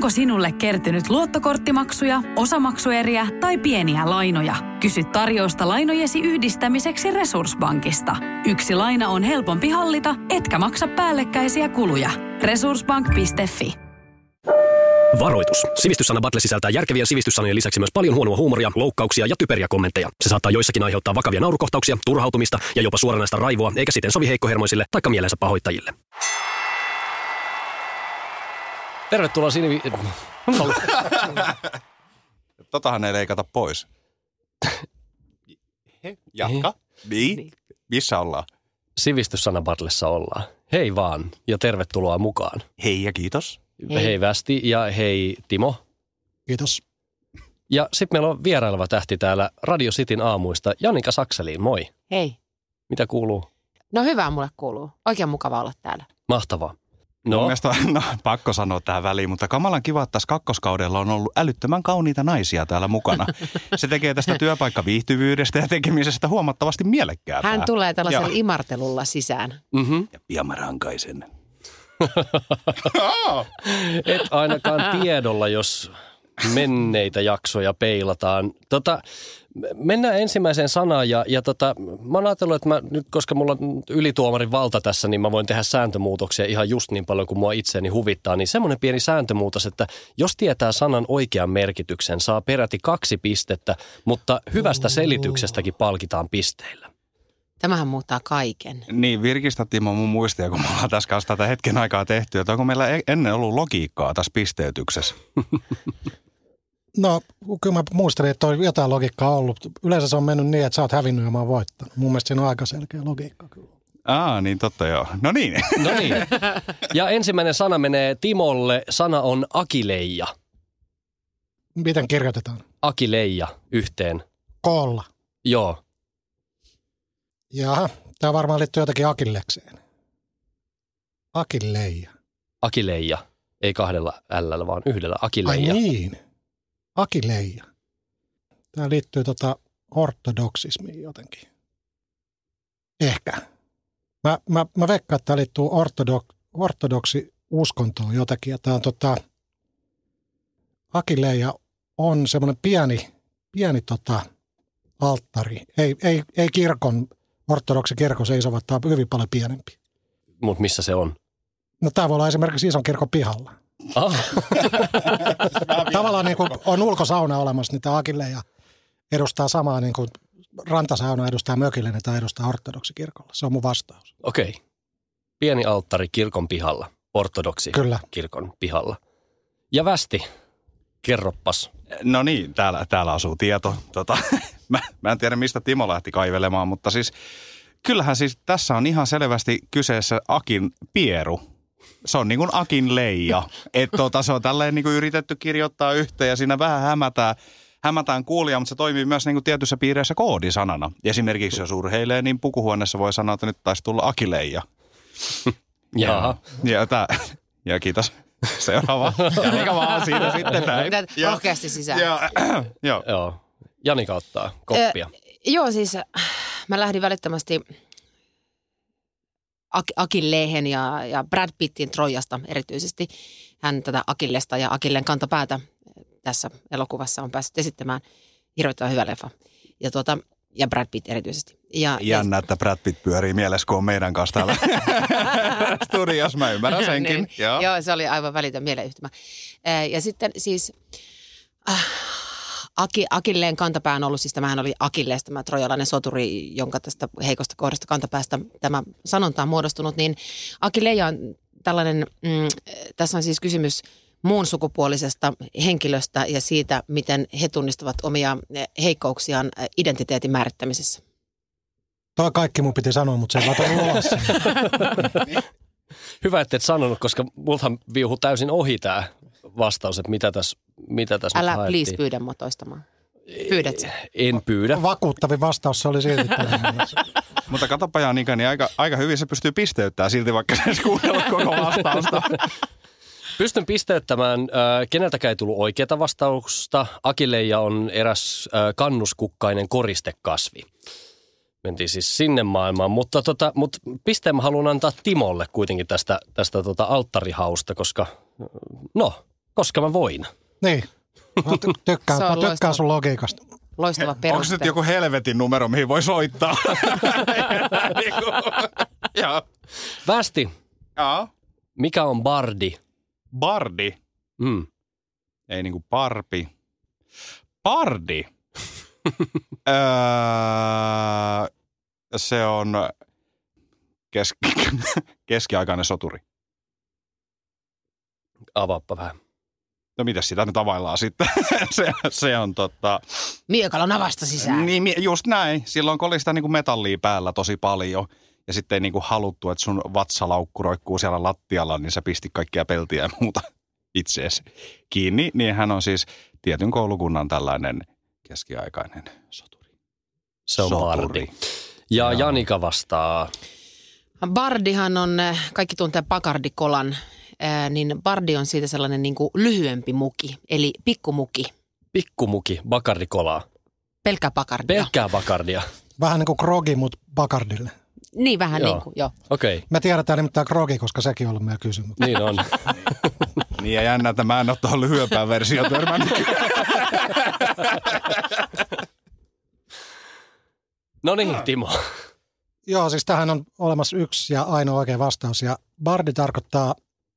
Onko sinulle kertynyt luottokorttimaksuja, osamaksueriä tai pieniä lainoja? Kysy tarjousta lainojesi yhdistämiseksi Resurssbankista. Yksi laina on helpompi hallita, etkä maksa päällekkäisiä kuluja. Resurssbank.fi Varoitus. Sivistyssana Battle sisältää järkevien sivistyssanojen lisäksi myös paljon huonoa huumoria, loukkauksia ja typeriä kommentteja. Se saattaa joissakin aiheuttaa vakavia naurukohtauksia, turhautumista ja jopa suoranaista raivoa, eikä siten sovi heikkohermoisille tai mielensä pahoittajille. Tervetuloa Sinivi... Totahan ei leikata pois. Jatka. Niin? Missä ollaan? Sivistyssana Battlessa ollaan. Hei vaan ja tervetuloa mukaan. Hei ja kiitos. Hei, hei Västi ja hei Timo. Kiitos. Ja sitten meillä on vieraileva tähti täällä Radio Cityn aamuista, Janika Sakseliin, moi. Hei. Mitä kuuluu? No hyvää mulle kuuluu. Oikein mukava olla täällä. Mahtavaa. No. Mun mielestä, no, pakko sanoa tähän väliin, mutta kamalan kiva, että tässä kakkoskaudella on ollut älyttömän kauniita naisia täällä mukana. Se tekee tästä työpaikkaviihtyvyydestä ja tekemisestä huomattavasti mielekkäämpää. Hän tulee tällaisella Joo. imartelulla sisään. Mm-hmm. Ja pian mä rankaisen. Et ainakaan tiedolla, jos menneitä jaksoja peilataan. Tota, mennään ensimmäiseen sanaan ja, ja tota, mä oon ajatellut, että mä, nyt koska mulla on ylituomarin valta tässä, niin mä voin tehdä sääntömuutoksia ihan just niin paljon kuin mua itseäni huvittaa. Niin semmoinen pieni sääntömuutos, että jos tietää sanan oikean merkityksen, saa peräti kaksi pistettä, mutta hyvästä selityksestäkin palkitaan pisteillä. Tämähän muuttaa kaiken. Niin, virkistä Timo mun muistia, kun me ollaan tässä kanssa tätä hetken aikaa tehty, että onko meillä e- ennen ollut logiikkaa tässä pisteytyksessä? No, kyllä mä muistelin, että on jotain logiikkaa ollut. Yleensä se on mennyt niin, että sä oot hävinnyt ja mä oon voittanut. Mun mielestä siinä on aika selkeä logiikka kyllä. Aa, niin totta joo. No niin. No niin. Ja ensimmäinen sana menee Timolle. Sana on akileija. Miten kirjoitetaan? Akileija yhteen. Koolla. Joo. Jaha, tämä varmaan liittyy jotenkin Akillekseen. Akilleija. Akileija. Ei kahdella L, vaan yhdellä. Akileija. Ai niin. Akileija. Tämä liittyy tota ortodoksismiin jotenkin. Ehkä. Mä, mä, mä veikkaan, että tämä liittyy ortodok, ortodoksi uskontoon jotenkin. Ja tämä on tota, Akileija on semmoinen pieni, pieni tota, alttari. Ei, ei, ei kirkon, ortodoksi kirkon seisovat, tämä on hyvin paljon pienempi. Mutta missä se on? No tämä voi olla esimerkiksi ison kirkon pihalla. Ah. Tavallaan niin kuin on ulkosauna olemassa, niin tämä Akilleja edustaa samaa niin kuin rantasauna edustaa mökillinen tai edustaa ortodoksikirkolla. Se on mun vastaus. Okei. Okay. Pieni alttari kirkon pihalla, ortodoksi Kyllä. kirkon pihalla. Ja Västi, kerroppas. No niin, täällä, täällä asuu tieto. Tota, mä, mä en tiedä, mistä Timo lähti kaivelemaan, mutta siis kyllähän siis tässä on ihan selvästi kyseessä Akin pieru. Se on niin kuin Akin leija. Että tota, se on tälleen niin kuin yritetty kirjoittaa yhteen ja siinä vähän hämätään, hämätään kuulia, mutta se toimii myös niin kuin tietyissä piireissä koodisanana. Esimerkiksi jos urheilee, niin pukuhuoneessa voi sanoa, että nyt taisi tulla Akileija. Jaha. Ja, tää, ja kiitos. Seuraava. Ja eikä vaan siinä sitten näin. Ja- rohkeasti sisään. ja- Joo. Joo. Janika ottaa koppia. Ö, joo, siis äh, mä lähdin välittömästi Ak- Akilleen ja, ja Brad Pittin Trojasta erityisesti. Hän tätä Akillesta ja Akilleen kantapäätä äh, tässä elokuvassa on päässyt esittämään. Hirvittävän hyvä leffa. Ja, tuota, ja Brad Pitt erityisesti. Ja, Jännä, että Brad Pitt pyörii mielessä, kun on meidän kanssa täällä studiossa. Mä ymmärrän senkin. niin. Joo. Joo, se oli aivan välitön mieleyhtymä. Ää, Ja sitten siis äh, Aki, Akilleen kantapää on ollut, siis tämähän oli Akilleesta tämä trojalainen soturi, jonka tästä heikosta kohdasta kantapäästä tämä sanonta on muodostunut, niin Akilleja on tällainen, mm, tässä on siis kysymys muun sukupuolisesta henkilöstä ja siitä, miten he tunnistavat omia eh, heikkouksiaan eh, identiteetin määrittämisessä. Toi kaikki mun piti sanoa, mutta se ei vaan ulos. Hyvä, että et sanonut, koska multahan viuhu täysin ohi tämä vastaus, että mitä tässä mitä tässä nyt Älä please pyydä mua toistamaan. Pyydät sä? En pyydä. Vakuuttavin vastaus se oli silti. Mutta katsopa Janika, niin aika, aika hyvin se pystyy pisteyttämään silti, vaikka se kuunnella koko vastausta. Pystyn pisteyttämään. Äh, keneltäkään ei tullut oikeaa vastausta. Akileija on eräs äh, kannuskukkainen koristekasvi. Mentiin siis sinne maailmaan, mutta, tota, mutta pisteen mä haluan antaa Timolle kuitenkin tästä, tästä tota alttarihausta, koska no, Koska mä voin. Niin. Mä ty- tykkään, mä tykkään loistava. sun logiikasta. Loistava Onko peruste. nyt joku helvetin numero, mihin voi soittaa? Niinku, Joo. Västi, Joo. mikä on bardi? Bardi. Mm. Ei niinku parpi. Pardi. öö, se on kes- keskiaikainen soturi. Avaappa vähän. No mitä sitä nyt availlaan sitten? se, se on tota... Miekalla navasta sisään. Niin, just näin. Silloin kun oli sitä niinku metallia päällä tosi paljon ja sitten ei niinku haluttu, että sun vatsalaukku roikkuu siellä lattialla, niin sä pisti kaikkia peltiä ja muuta itseesi kiinni. Niin hän on siis tietyn koulukunnan tällainen keskiaikainen soturi. Se on Soturi. bardi. Ja. Janika vastaa. Bardihan on, äh, kaikki tuntee Pakardikolan, äh, niin Bardi on siitä sellainen niin kuin lyhyempi muki, eli pikkumuki, Pikkumuki, bakardikolaa. pelkkä Pakardia. Pelkkää bakardia. Vähän niin kuin Krogi, mutta Bakardille. Niin vähän Joo. niin kuin, joo. Okei, okay. Me tiedetään nimittäin Krogi, koska sekin on ollut meidän kysymys. niin on. Niin ja jännä, että mä en ole tuohon lyhyempään versioon törmännyt. No niin, Timo. Joo, siis tähän on olemassa yksi ja ainoa oikea vastaus. Ja Bardi tarkoittaa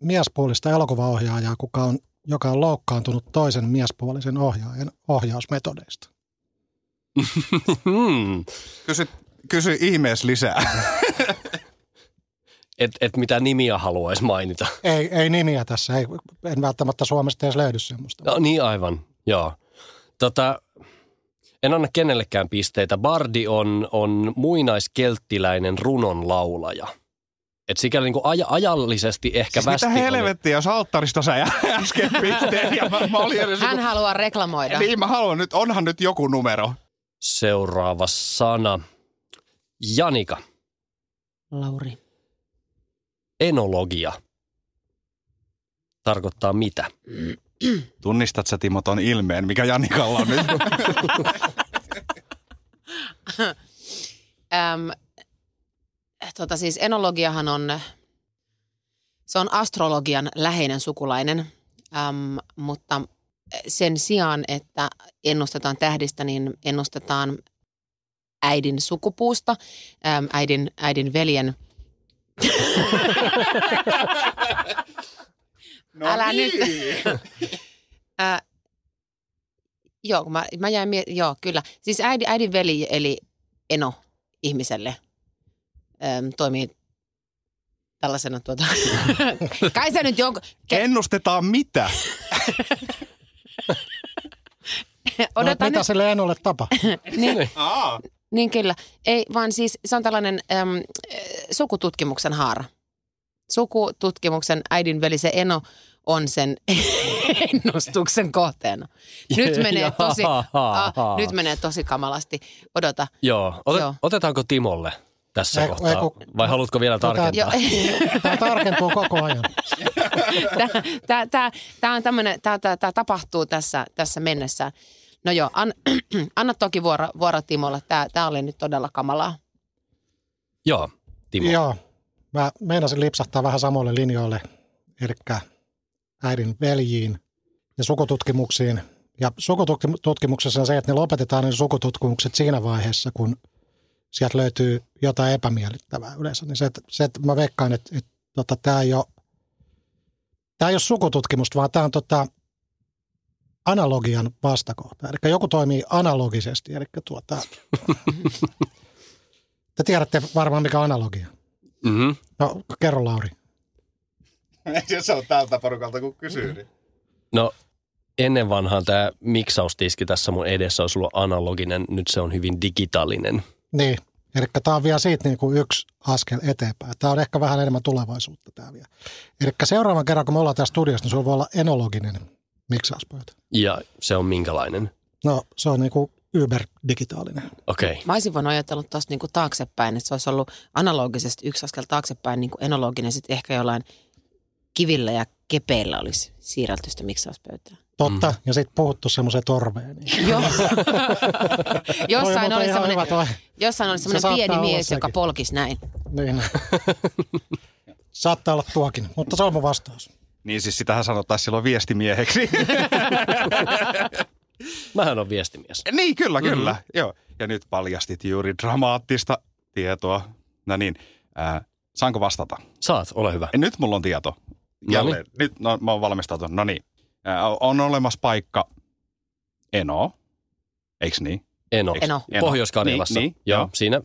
miespuolista elokuvaohjaajaa, kuka on, joka on loukkaantunut toisen miespuolisen ohjaajan ohjausmetodeista. Hmm. Kysy, kysy ihmees lisää. Et, et mitä nimiä haluaisi mainita. Ei, ei nimiä tässä, ei, en välttämättä Suomesta edes löydy semmoista. No niin aivan, joo. Tota, en anna kenellekään pisteitä. Bardi on, on muinaiskelttiläinen runon laulaja. Et sikäli niin aj- ajallisesti ehkä Siis västi mitä oli- helvettiä, jos alttarista sä äsken pisteen ja mä, mä olin edes Hän joku- haluaa reklamoida. Niin mä haluan nyt, onhan nyt joku numero. Seuraava sana. Janika. Lauri. Enologia. Tarkoittaa mitä? Tunnistat sä Timo ton ilmeen, mikä Janikalla on nyt? Äm, tota siis enologiahan on, se on astrologian läheinen sukulainen, äm, mutta sen sijaan, että ennustetaan tähdistä, niin ennustetaan äidin sukupuusta, äm, äidin, äidin veljen No Älä nyt. Ää, joo, mä, mä jäin miet- joo, kyllä. Siis äidin, äidin veli, eli eno ihmiselle, äm, toimii tällaisena tuota... Kai sä nyt jonkun... Ke- Ennustetaan mitä? No, odota mitä nyt. sille Enolle tapahtuu? Niin, Aa. niin kyllä. Ei, vaan siis se on tällainen äm, sukututkimuksen haara. Sukututkimuksen äidin veli, se eno, on sen ennustuksen kohteena. Nyt menee tosi, ah, nyt menee tosi kamalasti. Odota. Joo. Otet, Joo. Otetaanko Timolle tässä Ei, kohtaa? ei, kun- Vai haluatko vielä Tota- tarkentaa? Joo, Tämä tarkentuu koko ajan. tämä, tämä, tämä, on tämmöinen, tämä, tämä, tämä tapahtuu tässä, tässä mennessä. No joo, an, anna toki vuoro, vuoro Timolle. Tämä, tämä oli nyt todella kamalaa. Joo, Timo. Joo, mä meinasin lipsahtaa vähän samoille linjoille, eli äidin veljiin ja sukututkimuksiin. Ja sukututkimuksessa on se, että ne lopetetaan ne sukututkimukset siinä vaiheessa, kun sieltä löytyy jotain epämiellyttävää yleensä. Niin se, että, se, että mä veikkaan, että, että tota, tämä ei ole Tämä ei ole sukututkimusta, vaan tämä on tota, analogian vastakohta. Eli joku toimii analogisesti. Eli tuota, te tiedätte varmaan, mikä on analogia. Mm-hmm. No, kerro Lauri. Ei se on tältä porukalta, kun kysyy. Niin. No ennen vanhaan tämä miksaustiski tässä mun edessä olisi ollut analoginen, nyt se on hyvin digitaalinen. Niin, eli tämä on vielä siitä niin kuin yksi askel eteenpäin. Tämä on ehkä vähän enemmän tulevaisuutta tämä vielä. Eli seuraavan kerran, kun me ollaan täällä studiossa, niin sulla voi olla enologinen miksauspöytä. Ja se on minkälainen? No, se on niin kuin yber-digitaalinen. Okei. Okay. Mä olisin voinut ajatella tuosta niinku taaksepäin, että se olisi ollut analogisesti yksi askel taaksepäin niinku enologinen, sitten ehkä jollain kivillä ja kepeillä olisi siirrelty sitä miksauspöytää. Totta, mm. ja sitten puhuttu semmoiseen torveen. Niin. Jossain, oli semmoinen, toi. jossain oli Se semmoinen saattaa pieni mies, joka sekin. polkisi näin. Niin. Saattaa olla tuokin, mutta se on mun vastaus. Niin siis sitähän sanottaisiin silloin viestimieheksi. Mähän on viestimies. niin, kyllä, kyllä. Mm-hmm. Joo. Ja nyt paljastit juuri dramaattista tietoa. No niin, äh, saanko vastata? Saat, ole hyvä. Nyt mulla on tieto. Jälleen. Nyt no, mä oon valmistautunut. No niin. On olemassa paikka Eno. Eiks niin? Eno. Eno. Pohjois-Karjalassa. Niin, niin, joo, joo. siinä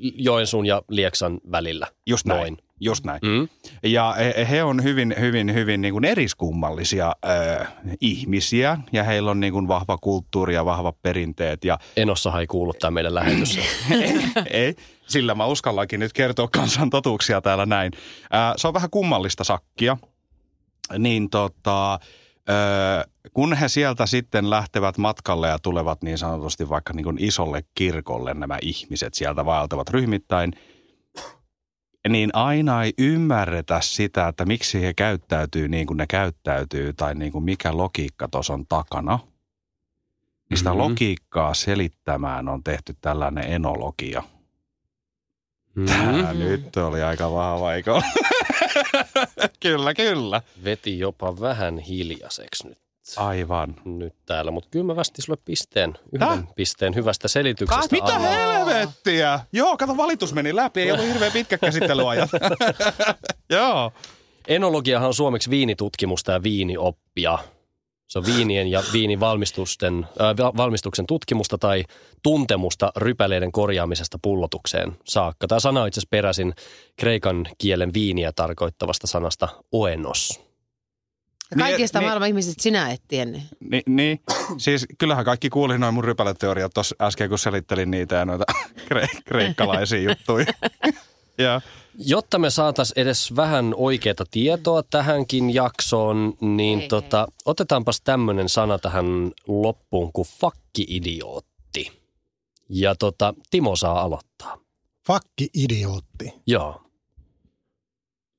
Joensuun ja Lieksan välillä. Just näin. Noin. Just näin. Mm. Ja he, he on hyvin, hyvin, hyvin niin kuin eriskummallisia äh, ihmisiä ja heillä on niin kuin vahva kulttuuri ja vahvat perinteet. Ja Enossahan ei kuulu tämä meidän lähetys. ei, ei, sillä mä uskallankin nyt kertoa kansan totuuksia täällä näin. Äh, se on vähän kummallista sakkia. Niin tota, kun he sieltä sitten lähtevät matkalle ja tulevat niin sanotusti vaikka niin kuin isolle kirkolle nämä ihmiset sieltä vaeltavat ryhmittäin, niin aina ei ymmärretä sitä, että miksi he käyttäytyy niin kuin ne käyttäytyy tai niin kuin mikä logiikka tuossa on takana. Niin sitä Mhm. logiikkaa selittämään on tehty tällainen enologia. Tää Mm. nyt oli aika vahva, eikö? kyllä, kyllä. Veti jopa vähän hiljaiseksi nyt, Aivan. nyt täällä, mutta kyllä mä västin sulle pisteen, yhden Häh? pisteen hyvästä selityksestä. Mitä annan. helvettiä? Joo, kato valitus meni läpi, ei ollut hirveän pitkä käsittelyajat. Joo. Enologiahan on suomeksi viinitutkimusta ja viinioppia. Se on viinien ja viinivalmistusten, äh, val- valmistuksen tutkimusta tai tuntemusta rypäleiden korjaamisesta pullotukseen saakka. Tämä sana on itse asiassa peräisin kreikan kielen viiniä tarkoittavasta sanasta oenos. Kaikista Niin- maailman ihmisistä sinä et tiennyt. Ni, niin, siis kyllähän kaikki kuuli noin mun rypäleteoriat tuossa äsken, kun selittelin niitä ja noita kre- kreikkalaisia juttuja. ja Jotta me saataisiin edes vähän oikeaa tietoa tähänkin jaksoon, niin Hei, tota, otetaanpas tämmöinen sana tähän loppuun kuin fakki-idiootti. Ja tota, Timo saa aloittaa. Fakki idiootti. Joo.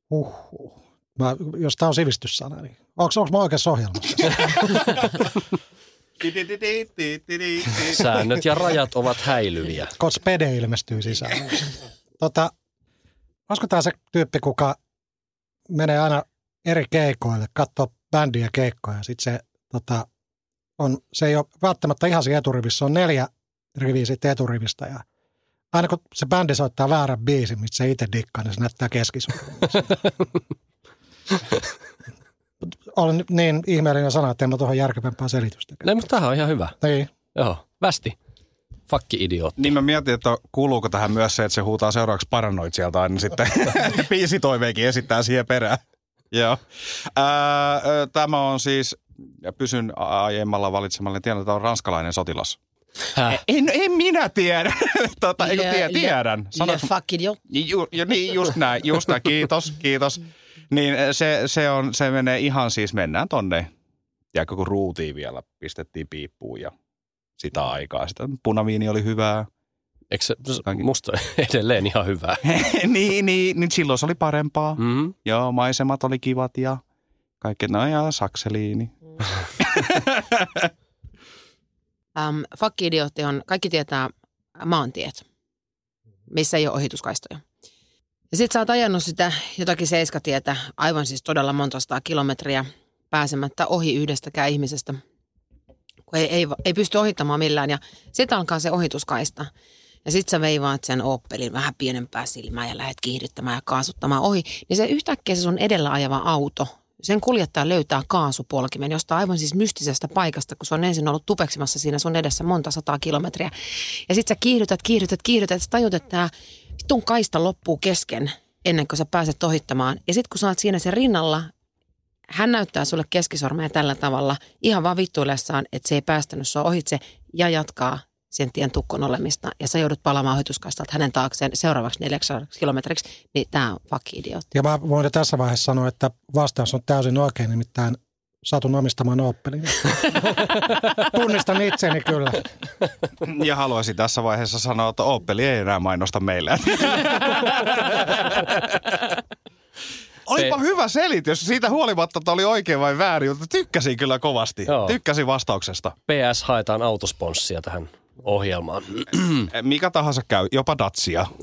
Huhhuh. Mä, jos tämä on sivistyssana, niin onko, onko mä oikeassa ohjelmassa? Säännöt ja rajat ovat häilyviä. Kun Spede ilmestyy sisään. tota, olisiko tämä se tyyppi, kuka menee aina eri keikoille, katsoo bändiä keikkoja, sitten se tota, on, se ei ole välttämättä ihan siinä eturivissä, on neljä riviä sitten eturivistä ja aina kun se bändi soittaa väärän biisin, mistä se itse dikkaa, niin se näyttää keskisormen. Olen niin ihmeellinen sana, että en mä tuohon järkevämpää selitystä. No, mutta tämähän on ihan hyvä. Niin. Joo. Västi. Fakki-idiootti. Niin mä mietin, että kuuluuko tähän myös se, että se huutaa seuraavaksi paranoit sieltä aina sitten biisitoiveikin esittää siihen perään. Joo. Ää, tämä on siis, ja pysyn aiemmalla valitsemalla, tiedän, että tämä on ranskalainen sotilas. Häh? En, en minä tiedä. tota, eikö le- tiedän. Le Sanois, fuck idiot. ju, ju, niin, just näin, just näin. Kiitos, kiitos. Niin se, se, on, se menee ihan siis, mennään tonne. Ja kun ruutiin vielä pistettiin piippuun ja sitä aikaa. Sitä punaviini oli hyvää. Eikö se, musta edelleen ihan hyvää? niin, niin, niin silloin se oli parempaa. Mm. Joo, maisemat oli kivat ja kaikki, no ja sakseliini. Um, Fakki-idiootti on, kaikki tietää maantiet, missä ei ole ohituskaistoja. Ja sit sä oot ajanut sitä jotakin seiskatietä, aivan siis todella monta sataa kilometriä pääsemättä ohi yhdestäkään ihmisestä, kun ei, ei, ei pysty ohittamaan millään. Ja sitten alkaa se ohituskaista. Ja sit sä veivaat sen Opelin vähän pienempää silmää ja lähdet kiihdyttämään ja kaasuttamaan ohi. Niin se yhtäkkiä se sun edellä ajava auto, sen kuljettaja löytää kaasupolkimen jostain aivan siis mystisestä paikasta, kun se on ensin ollut tupeksimassa siinä sun edessä monta sataa kilometriä. Ja sit sä kiihdytät, kiihdytät, kiihdytät, sä tajut, että tää vitun kaista loppuu kesken ennen kuin sä pääset ohittamaan. Ja sit kun sä oot siinä sen rinnalla, hän näyttää sulle keskisormea tällä tavalla ihan vaan vittuillessaan, että se ei päästänyt sua ohitse ja jatkaa sen tien tukkon olemista ja sä joudut palaamaan ohituskaistalta hänen taakseen seuraavaksi 400 kilometriksi, niin tämä on fucking idiootti. Ja mä voin jo tässä vaiheessa sanoa, että vastaus on täysin oikein, nimittäin satun omistamaan Opelin. Tunnistan itseni kyllä. Ja haluaisin tässä vaiheessa sanoa, että Opel ei enää mainosta meille. Olipa hyvä selitys. Siitä huolimatta, että oli oikein vai väärin, mutta tykkäsin kyllä kovasti. Joo. Tykkäsin vastauksesta. PS haetaan autosponssia tähän ohjelmaan. Mikä tahansa käy, jopa Datsia.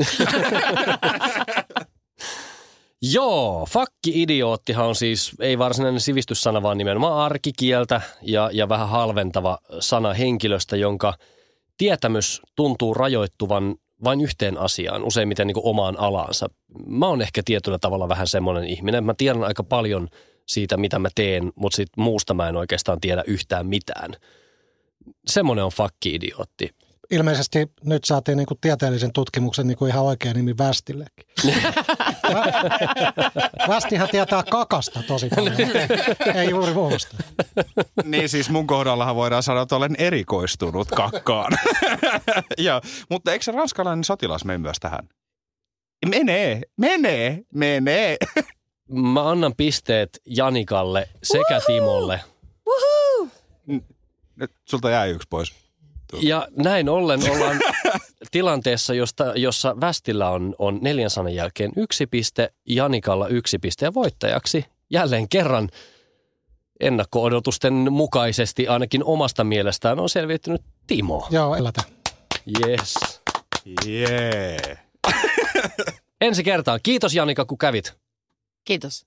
Joo, fakki-idioottihan on siis, ei varsinainen sivistyssana, vaan nimenomaan arkikieltä ja, ja vähän halventava sana henkilöstä, jonka tietämys tuntuu rajoittuvan vain yhteen asiaan, useimmiten niin kuin omaan alaansa. Mä oon ehkä tietyllä tavalla vähän semmoinen ihminen. Mä tiedän aika paljon siitä, mitä mä teen, mutta sit muusta mä en oikeastaan tiedä yhtään mitään. Semmoinen on fakki-idiootti. Ilmeisesti nyt saatiin niinku tieteellisen tutkimuksen niinku ihan oikea nimi Västillekin. Västihän tietää kakasta tosi paljon, ei, juuri muusta. Niin siis mun kohdallahan voidaan sanoa, että olen erikoistunut kakkaan. ja, mutta eikö se ranskalainen sotilas mene myös tähän? Menee, menee, menee. Mä annan pisteet Janikalle sekä Timolle. Nyt sulta jää yksi pois. Ja näin ollen ollaan tilanteessa, josta, jossa Västillä on, on neljän sanan jälkeen yksi piste, Janikalla yksi piste ja voittajaksi jälleen kerran ennakko-odotusten mukaisesti ainakin omasta mielestään on selviytynyt Timo. Joo, elätä. Yes. Jee. Yeah. Ensi kertaan. Kiitos Janika, kun kävit. Kiitos.